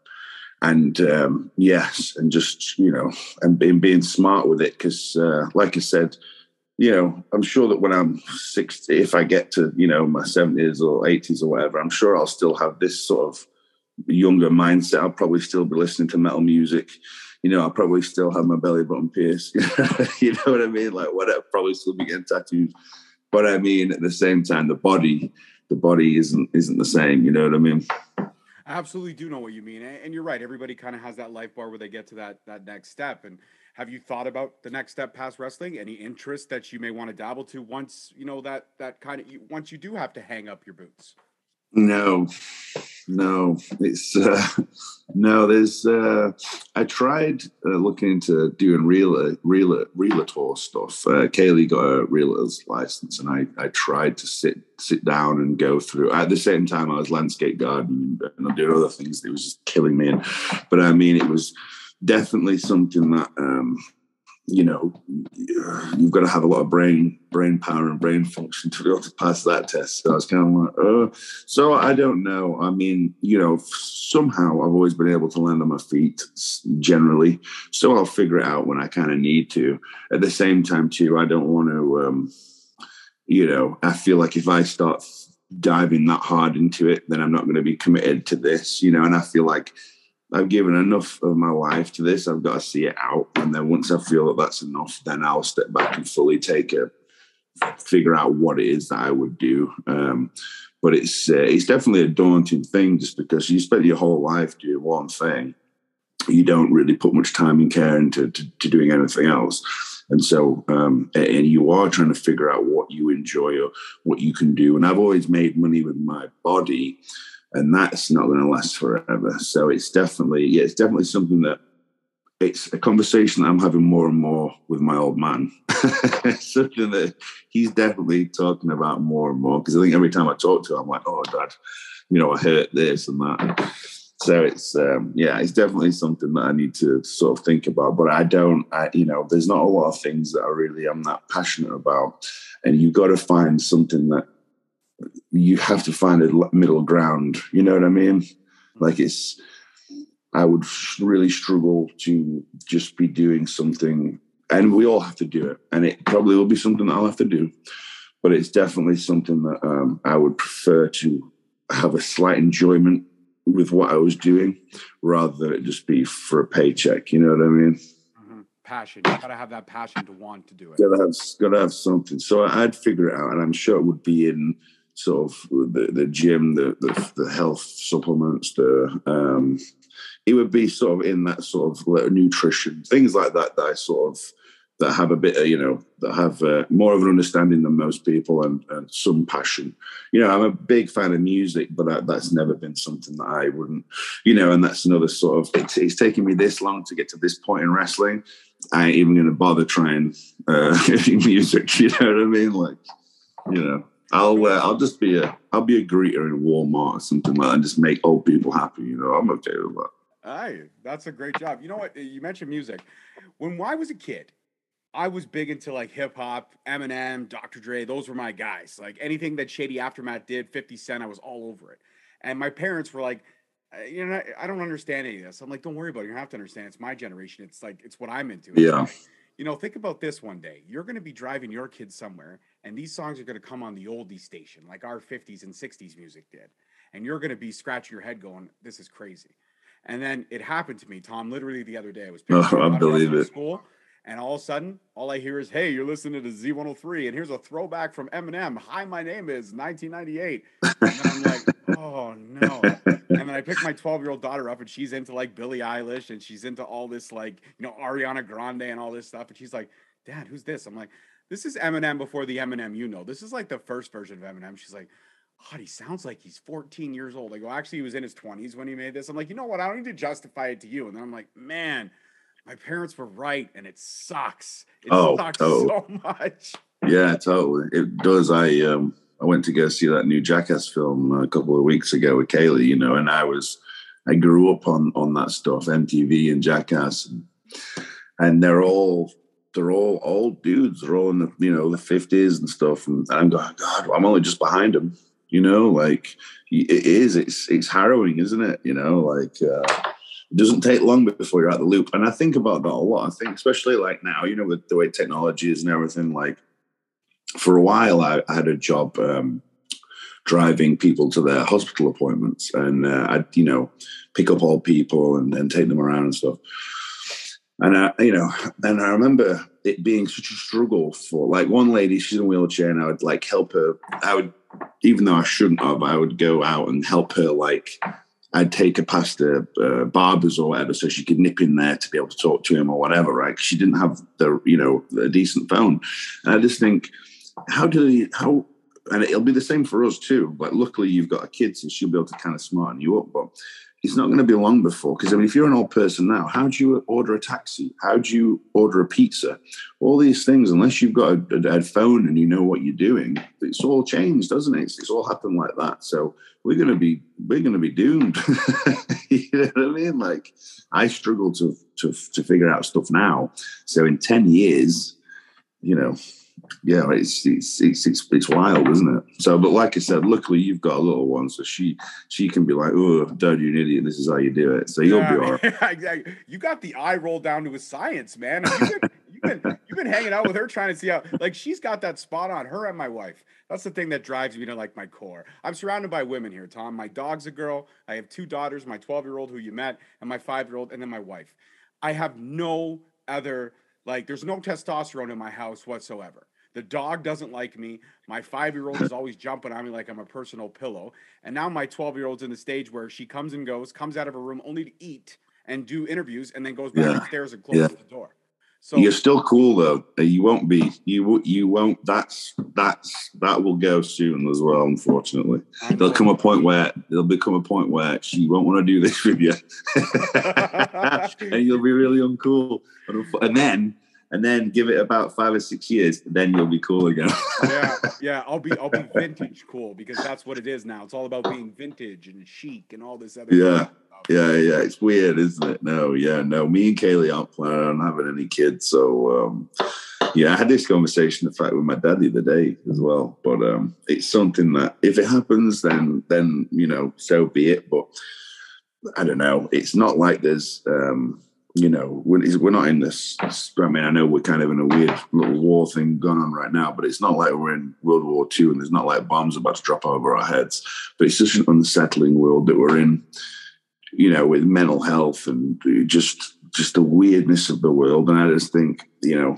and um, yes, and just you know, and being being smart with it because, uh, like I said, you know, I'm sure that when I'm 60, if I get to you know my 70s or 80s or whatever, I'm sure I'll still have this sort of younger mindset. I'll probably still be listening to metal music. You know, I'll probably still have my belly button pierced. you know what I mean? Like whatever, probably still be getting tattoos. But I mean, at the same time, the body, the body isn't isn't the same. You know what I mean? I absolutely do know what you mean, and you're right. Everybody kind of has that life bar where they get to that that next step. And have you thought about the next step past wrestling? Any interest that you may want to dabble to once you know that that kind of once you do have to hang up your boots? No, no, it's uh, no. There's. Uh, I tried uh, looking into doing real, real, realtor stuff. Uh, Kailey got a realtor's license, and I I tried to sit sit down and go through. At the same time, I was landscape gardening and doing other things. It was just killing me. And, but I mean, it was definitely something that. Um, you know, you've got to have a lot of brain brain power and brain function to be able to pass that test. So I was kind of like, oh, so I don't know. I mean, you know, somehow I've always been able to land on my feet generally. So I'll figure it out when I kind of need to. At the same time, too, I don't want to, um, you know, I feel like if I start diving that hard into it, then I'm not going to be committed to this, you know, and I feel like I've given enough of my life to this. I've got to see it out, and then once I feel that that's enough, then I'll step back and fully take it, figure out what it is that I would do. Um, but it's uh, it's definitely a daunting thing, just because you spend your whole life doing one thing, you don't really put much time and care into to, to doing anything else. And so, um, and you are trying to figure out what you enjoy or what you can do. And I've always made money with my body and that's not going to last forever. So it's definitely, yeah, it's definitely something that it's a conversation that I'm having more and more with my old man. something that he's definitely talking about more and more because I think every time I talk to him, I'm like, oh, dad, you know, I hurt this and that. So it's um, yeah, it's definitely something that I need to sort of think about. But I don't, I, you know, there's not a lot of things that I really am that passionate about, and you've got to find something that you have to find a middle ground. You know what I mean? Like it's, I would really struggle to just be doing something, and we all have to do it, and it probably will be something that I'll have to do, but it's definitely something that um, I would prefer to have a slight enjoyment with what I was doing, rather than it just be for a paycheck. You know what I mean? Mm-hmm. Passion. You gotta have that passion to want to do it. Gotta have, gotta have something. So I'd figure it out, and I'm sure it would be in sort of the, the gym, the, the, the health supplements, the um, it would be sort of in that sort of nutrition things like that that I sort of that have a bit of, you know that have uh, more of an understanding than most people and, and, some passion. You know i'm a big fan of music but I, that's never been something that i wouldn't you know and that's another sort of it's, it's me this long to get to this point in wrestling. I ain't even going to bother trying uh, music you know what i mean? Like you know I'll uh, I'll just be a I'll be a greeter in Walmart or something like that and just make old people happy. You know, I'm okay with that. Aye, that's a great job. You know what? You mentioned music. When I was a kid, I was big into like hip hop, Eminem, Dr. Dre. Those were my guys. Like anything that Shady Aftermath did, 50 Cent, I was all over it. And my parents were like, uh, you know, I don't understand any of this. I'm like, don't worry about it. You don't have to understand. It's my generation. It's like, it's what I'm into. yeah. you know, think about this one day. You're going to be driving your kids somewhere and these songs are going to come on the oldie station like our 50s and 60s music did and you're going to be scratching your head going this is crazy. And then it happened to me tom literally the other day i was picking oh, i believe it. school and all of a sudden all i hear is hey you're listening to z103 and here's a throwback from eminem hi my name is 1998 and i'm like oh no. And then i pick my 12 year old daughter up and she's into like billie eilish and she's into all this like you know ariana grande and all this stuff and she's like dad who's this? I'm like this is Eminem before the Eminem you know. This is like the first version of Eminem. She's like, God, he sounds like he's 14 years old. I go, actually, he was in his 20s when he made this. I'm like, you know what? I don't need to justify it to you. And then I'm like, man, my parents were right, and it sucks. It oh, sucks oh. so much. Yeah, totally. It does. I um I went to go see that new Jackass film a couple of weeks ago with Kailey, you know, and I was I grew up on on that stuff, MTV and Jackass, and, and they're all they're all old dudes. They're all in the you know the fifties and stuff. And I'm going, God, I'm only just behind them. You know, like it is. It's it's harrowing, isn't it? You know, like uh, it doesn't take long before you're out the loop. And I think about that a lot. I think, especially like now, you know, with the way technology is and everything, like for a while, I, I had a job um, driving people to their hospital appointments and uh, I'd, you know, pick up old people and, and take them around and stuff. And I, you know, and I remember it being such a struggle for like one lady, she's in a wheelchair, and I would like help her. I would, even though I shouldn't have, I would go out and help her like I'd take her past the uh, barbers or whatever, so she could nip in there to be able to talk to him or whatever. Right? She didn't have the you know a decent phone, and I just think, how do you how? And it'll be the same for us too. But luckily, you've got a kid, so she'll be able to kind of smarten you up. But it's not going to be long before because I mean, if you're an old person now, how do you order a taxi? How do you order a pizza? All these things, unless you've got a, a, phone and you know what you're doing, it's all changed, doesn't it? It's, it's all happened like that. So we're going to be we're going to be doomed. you know what I mean? Like I struggle to to to figure out stuff now. So in ten years, you know, yeah, it's, it's it's it's it's wild, isn't it? So, but like I said, luckily you've got a little one, so she she can be like, "Oh, Dad, you're an idiot. This is how you do it." So you'll yeah, be all right. you got the eye roll down to a science, man. You've been, you've been you've been hanging out with her, trying to see how like she's got that spot on. Her and my wife. That's the thing that drives me to like my core. I'm surrounded by women here, Tom. My dog's a girl. I have two daughters, my 12 year old who you met, and my five year old, and then my wife. I have no other like. There's no testosterone in my house whatsoever. The dog doesn't like me. My five year old is always jumping on me like I'm a personal pillow. And now my 12 year old's in the stage where she comes and goes, comes out of her room only to eat and do interviews, and then goes back yeah. upstairs and closes yeah. the door. So you're still cool though. You won't be. You you won't. That's that's that will go soon as well. Unfortunately, there'll come a point where there'll become a point where she won't want to do this with you, and you'll be really uncool. And then and then give it about five or six years, then you'll be cool again. yeah, yeah, I'll be I'll be vintage cool because that's what it is now. It's all about being vintage and chic and all this other. Yeah, yeah, yeah. It's weird, isn't it? No, yeah, no. Me and Kailey aren't planning on having any kids, so um, yeah, I had this conversation, in fact, with my dad the other day as well. But um, it's something that if it happens, then then you know, so be it. But I don't know. It's not like there's. Um, you know, we're not in this. I mean, I know we're kind of in a weird little war thing going on right now, but it's not like we're in World War II and there's not like bombs about to drop over our heads. But it's such an unsettling world that we're in, you know, with mental health and just just the weirdness of the world. And I just think, you know,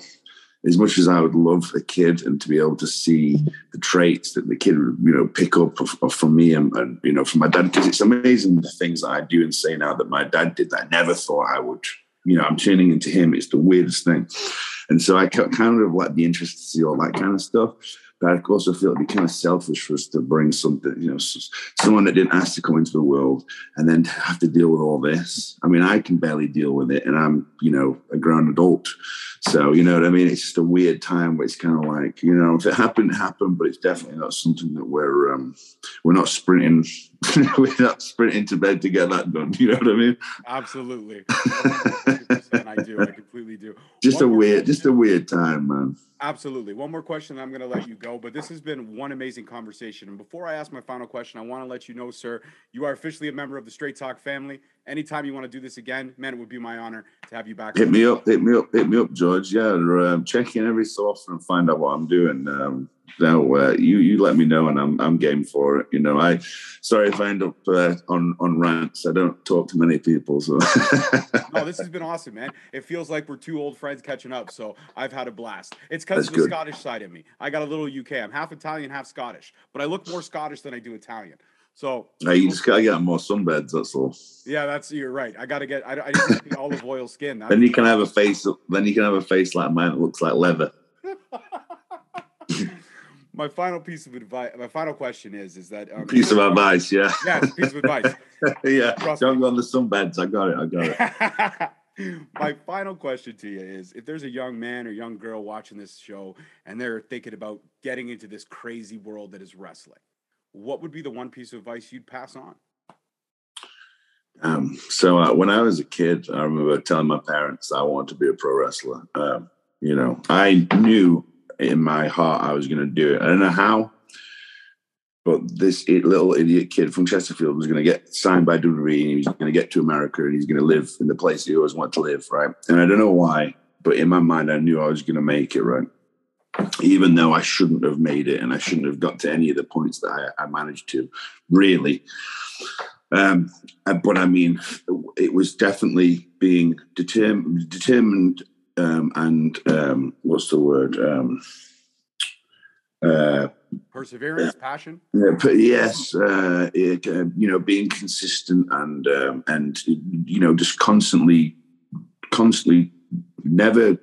as much as I would love a kid and to be able to see the traits that the kid you know, pick up from me and, and, you know, from my dad, because it's amazing the things that I do and say now that my dad did that I never thought I would you know, I'm tuning into him. It's the weirdest thing. And so I kind of like be interested to see all that kind of stuff. But I also feel it'd be kind of selfish for us to bring something, you know, someone that didn't ask to come into the world and then have to deal with all this. I mean, I can barely deal with it, and I'm, you know, a grown adult. So, you know what I mean? It's just a weird time where it's kind of like, you know, if it happened, it happened, but it's definitely not something that we're um, we're not sprinting we're not sprinting to bed to get that done. You know what I mean? Absolutely. I do. I completely do. Just a weird, just a weird time, man. Absolutely. One more question, I'm going to let you go. But this has been one amazing conversation. And before I ask my final question, I want to let you know, sir, you are officially a member of the Straight Talk family. Anytime you want to do this again, man, it would be my honor to have you back. Hit me up, hit me up, hit me up, George. Yeah, um, check in every so often and find out what I'm doing. Um, now uh, you you let me know and I'm I'm game for it. You know, I sorry if I end up uh, on on rants. I don't talk to many people, so. no, this has been awesome, man. It feels like we're two old friends catching up. So I've had a blast. It's because of the good. Scottish side of me. I got a little UK. I'm half Italian, half Scottish, but I look more Scottish than I do Italian. So now you just gotta get more sunbeds. That's all. Yeah, that's you're right. I gotta get. I, I need the olive oil skin. Then you can have a face. Then you can have a face like mine that looks like leather. my final piece of advice. My final question is: is that um, piece of advice? Yeah. Yeah, piece of advice. yeah. Trust Don't me. go on the sunbeds. I got it. I got it. my final question to you is if there's a young man or young girl watching this show and they're thinking about getting into this crazy world that is wrestling what would be the one piece of advice you'd pass on? Um, so uh, when I was a kid, I remember telling my parents I wanted to be a pro wrestler. Um, you know, I knew in my heart I was going to do it. I don't know how, but this little idiot kid from Chesterfield was going to get signed by WWE and he was going to get to America and he's going to live in the place he always wanted to live, right? And I don't know why, but in my mind, I knew I was going to make it, right? Even though I shouldn't have made it and I shouldn't have got to any of the points that I, I managed to, really. Um, uh, but I mean, it was definitely being determined, determined, um, and um, what's the word? Um, uh, Perseverance, passion. Yeah, but yes, uh, it, uh, you know, being consistent and um, and you know, just constantly, constantly, never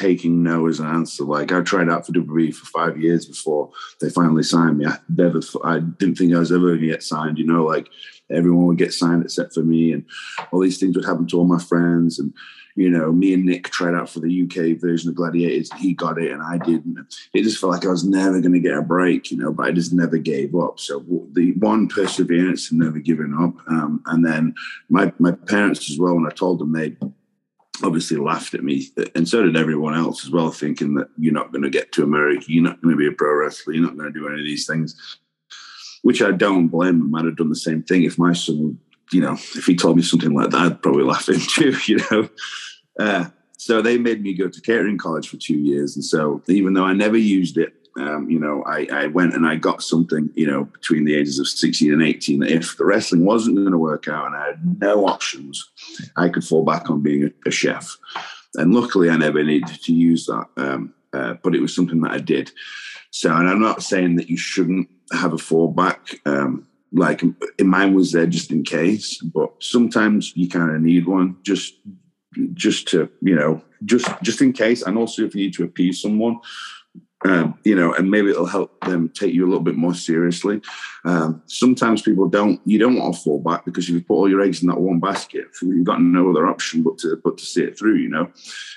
taking no as an answer. Like I tried out for WWE for five years before they finally signed me. I never, I didn't think I was ever going to get signed. You know, like everyone would get signed except for me, and all these things would happen to all my friends. And you know, me and Nick tried out for the UK version of Gladiators. And he got it, and I didn't. It just felt like I was never going to get a break, you know. But I just never gave up. So the one perseverance and never giving up, um, and then my my parents as well. When I told them, they obviously laughed at me, and so did everyone else as well, thinking that you're not going to get to America, you're not going to be a pro wrestler, you're not going to do any of these things which I don't blame them. I'd have done the same thing if my son, you know, if he told me something like that, I'd probably laugh at him too, you know. Uh, so they made me go to catering college for two years, and so even though I never used it, um, you know, I, I, went and I got something, you know, between the ages of 16 and 18 if the wrestling wasn't going to work out and I had no options, I could fall back on being a, a chef. And luckily, I never needed to use that, um, uh, but it was something that I did. So, and I'm not saying that you shouldn't have a fallback. Um, like mine was there just in case, but sometimes you kind of need one just just to you know just just in case, and also if you need to appease someone. Um, you know, and maybe it'll help them take you a little bit more seriously. Um, sometimes people don't, you don't want to fall back because if you put all your eggs in that one basket, you've got no other option but to but to see it through, you know.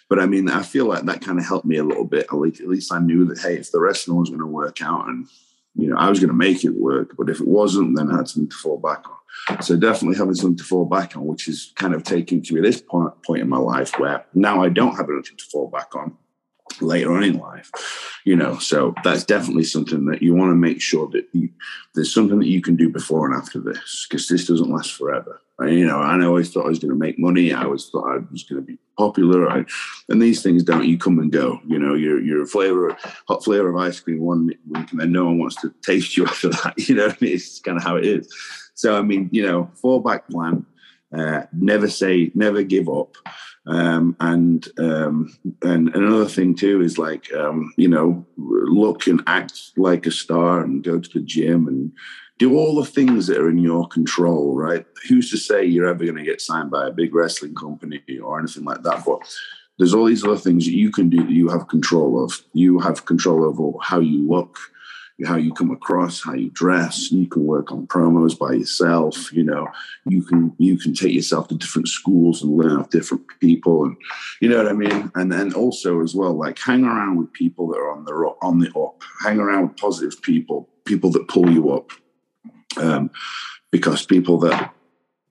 But I mean, I feel like that kind of helped me a little bit. At least, at least I knew that hey, if the rest wrestling was going to work out and you know, I was going to make it work, but if it wasn't, then I had something to fall back on. So definitely having something to fall back on, which is kind of taking to me this point, point in my life where now I don't have anything to fall back on later on in life, you know. So that's definitely something that you want to make sure that you, there's something that you can do before and after this, because this doesn't last forever. And, you know, I always thought I was going to make money. I always thought I was going to be popular. I, and these things don't. You come and go. You know, you're you're a flavor, hot flavor of ice cream one week, and then no one wants to taste you after that. You know, it's kind of how it is. So I mean, you know, fallback plan. Uh, never say, never give up. Um, and um, and another thing too is like um, you know look and act like a star and go to the gym and do all the things that are in your control, right? Who's to say you're ever going to get signed by a big wrestling company or anything like that? But there's all these other things that you can do that you have control of. You have control over how you look, how you come across, how you dress. You can work on promos by yourself. You know, you can you can take yourself to different schools and learn off different people, and you know what I mean. And then also as well, like hang around with people that are on the on the up. Hang around with positive people, people that pull you up um, because people that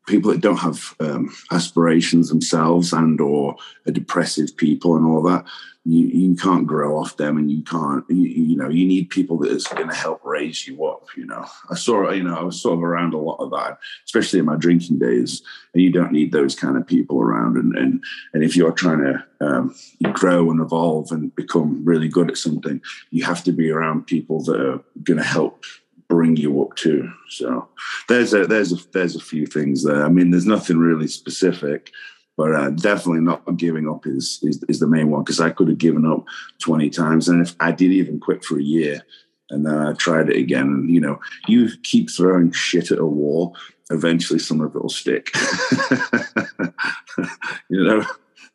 people that don't have um, aspirations themselves and or are depressive people and all that you, you can't grow off them and you can't you, you know you need people that is going to help raise you up you know i saw you know i was sort of around a lot of that especially in my drinking days and you don't need those kind of people around and and, and if you're trying to um, grow and evolve and become really good at something you have to be around people that are going to help bring you up to. So there's a there's a there's a few things there. I mean, there's nothing really specific, but uh, definitely not giving up is is, is the main one because I could have given up 20 times, and if I did even quit for a year, and then I tried it again, and you know, you keep throwing shit at a wall, eventually some of it will stick. you know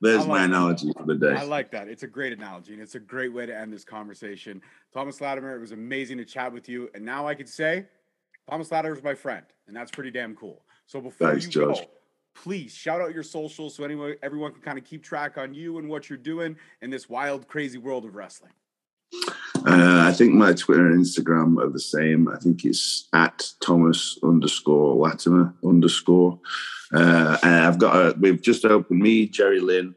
there's like my analogy for the day. I like that. It's a great analogy, and it's a great way to end this conversation. Thomas Latimer, it was amazing to chat with you, and now I can say Thomas Latimer is my friend, and that's pretty damn cool. So before Thanks, you go, please shout out your socials so anyone, everyone can kind of keep track on you and what you're doing in this wild, crazy world of wrestling. Uh, I think my Twitter and Instagram are the same. I think it's at Thomas underscore Latimer underscore. Uh, I've got a, we've just opened me, Jerry Lynn,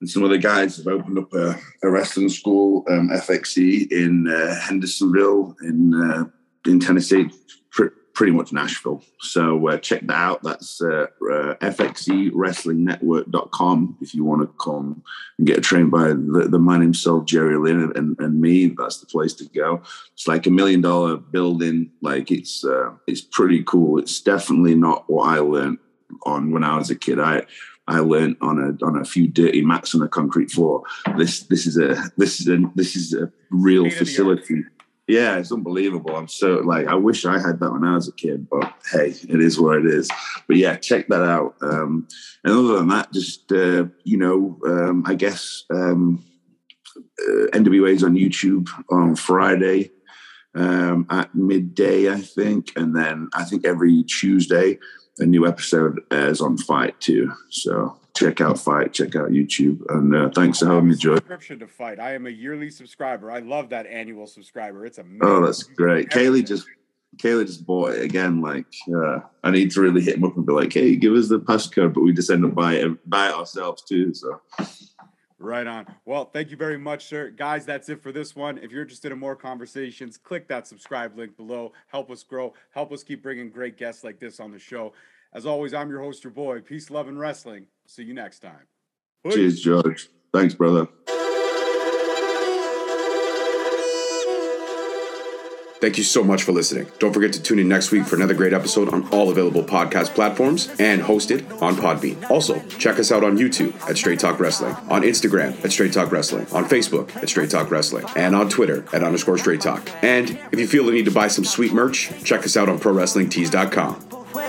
and some other guys have opened up a, a wrestling school, um, FXE, in uh, Hendersonville, in uh, in Tennessee, pretty much Nashville. So uh, check that out. That's uh, uh, fxewrestlingnetwork.com if you want to come and get trained by the, the man himself, Jerry Lynn, and, and me. That's the place to go. It's like a million dollar building. Like it's uh, it's pretty cool. It's definitely not what I learned on when I was a kid. I I learned on a on a few dirty mats on a concrete floor. This this is a this is a this is a real facility. Yeah, it's unbelievable. I'm so like I wish I had that when I was a kid, but hey, it is what it is. But yeah, check that out. Um, and other than that, just uh, you know, um, I guess um, uh, NWA's on YouTube on Friday um, at midday, I think, and then I think every Tuesday a new episode airs on FITE too. So check out FITE, check out YouTube, and uh, thanks for having me, Joy. Subscription to FITE. I am a yearly subscriber. I love that annual subscriber. It's amazing. Oh, that's great. Kailey just Kailey just bought it again. Like, uh, I need to really hit him up and be like, "Hey, give us the passcode," but we just end up buy it, buy it ourselves too. So. Right on. Well, thank you very much, sir. Guys, that's it for this one. If you're interested in more conversations, click that subscribe link below. Help us grow. Help us keep bringing great guests like this on the show. As always, I'm your host, your boy. Peace, love, and wrestling. See you next time. Peace. Cheers, George. Thanks, brother. Thank you so much for listening. Don't forget to tune in next week for another great episode on all available podcast platforms and hosted on Podbean. Also, check us out on YouTube at Straight Talk Wrestling, on Instagram at Straight Talk Wrestling, on Facebook at Straight Talk Wrestling, and on Twitter at underscore Straight Talk. And if you feel the need to buy some sweet merch, check us out on ProWrestlingTees.com.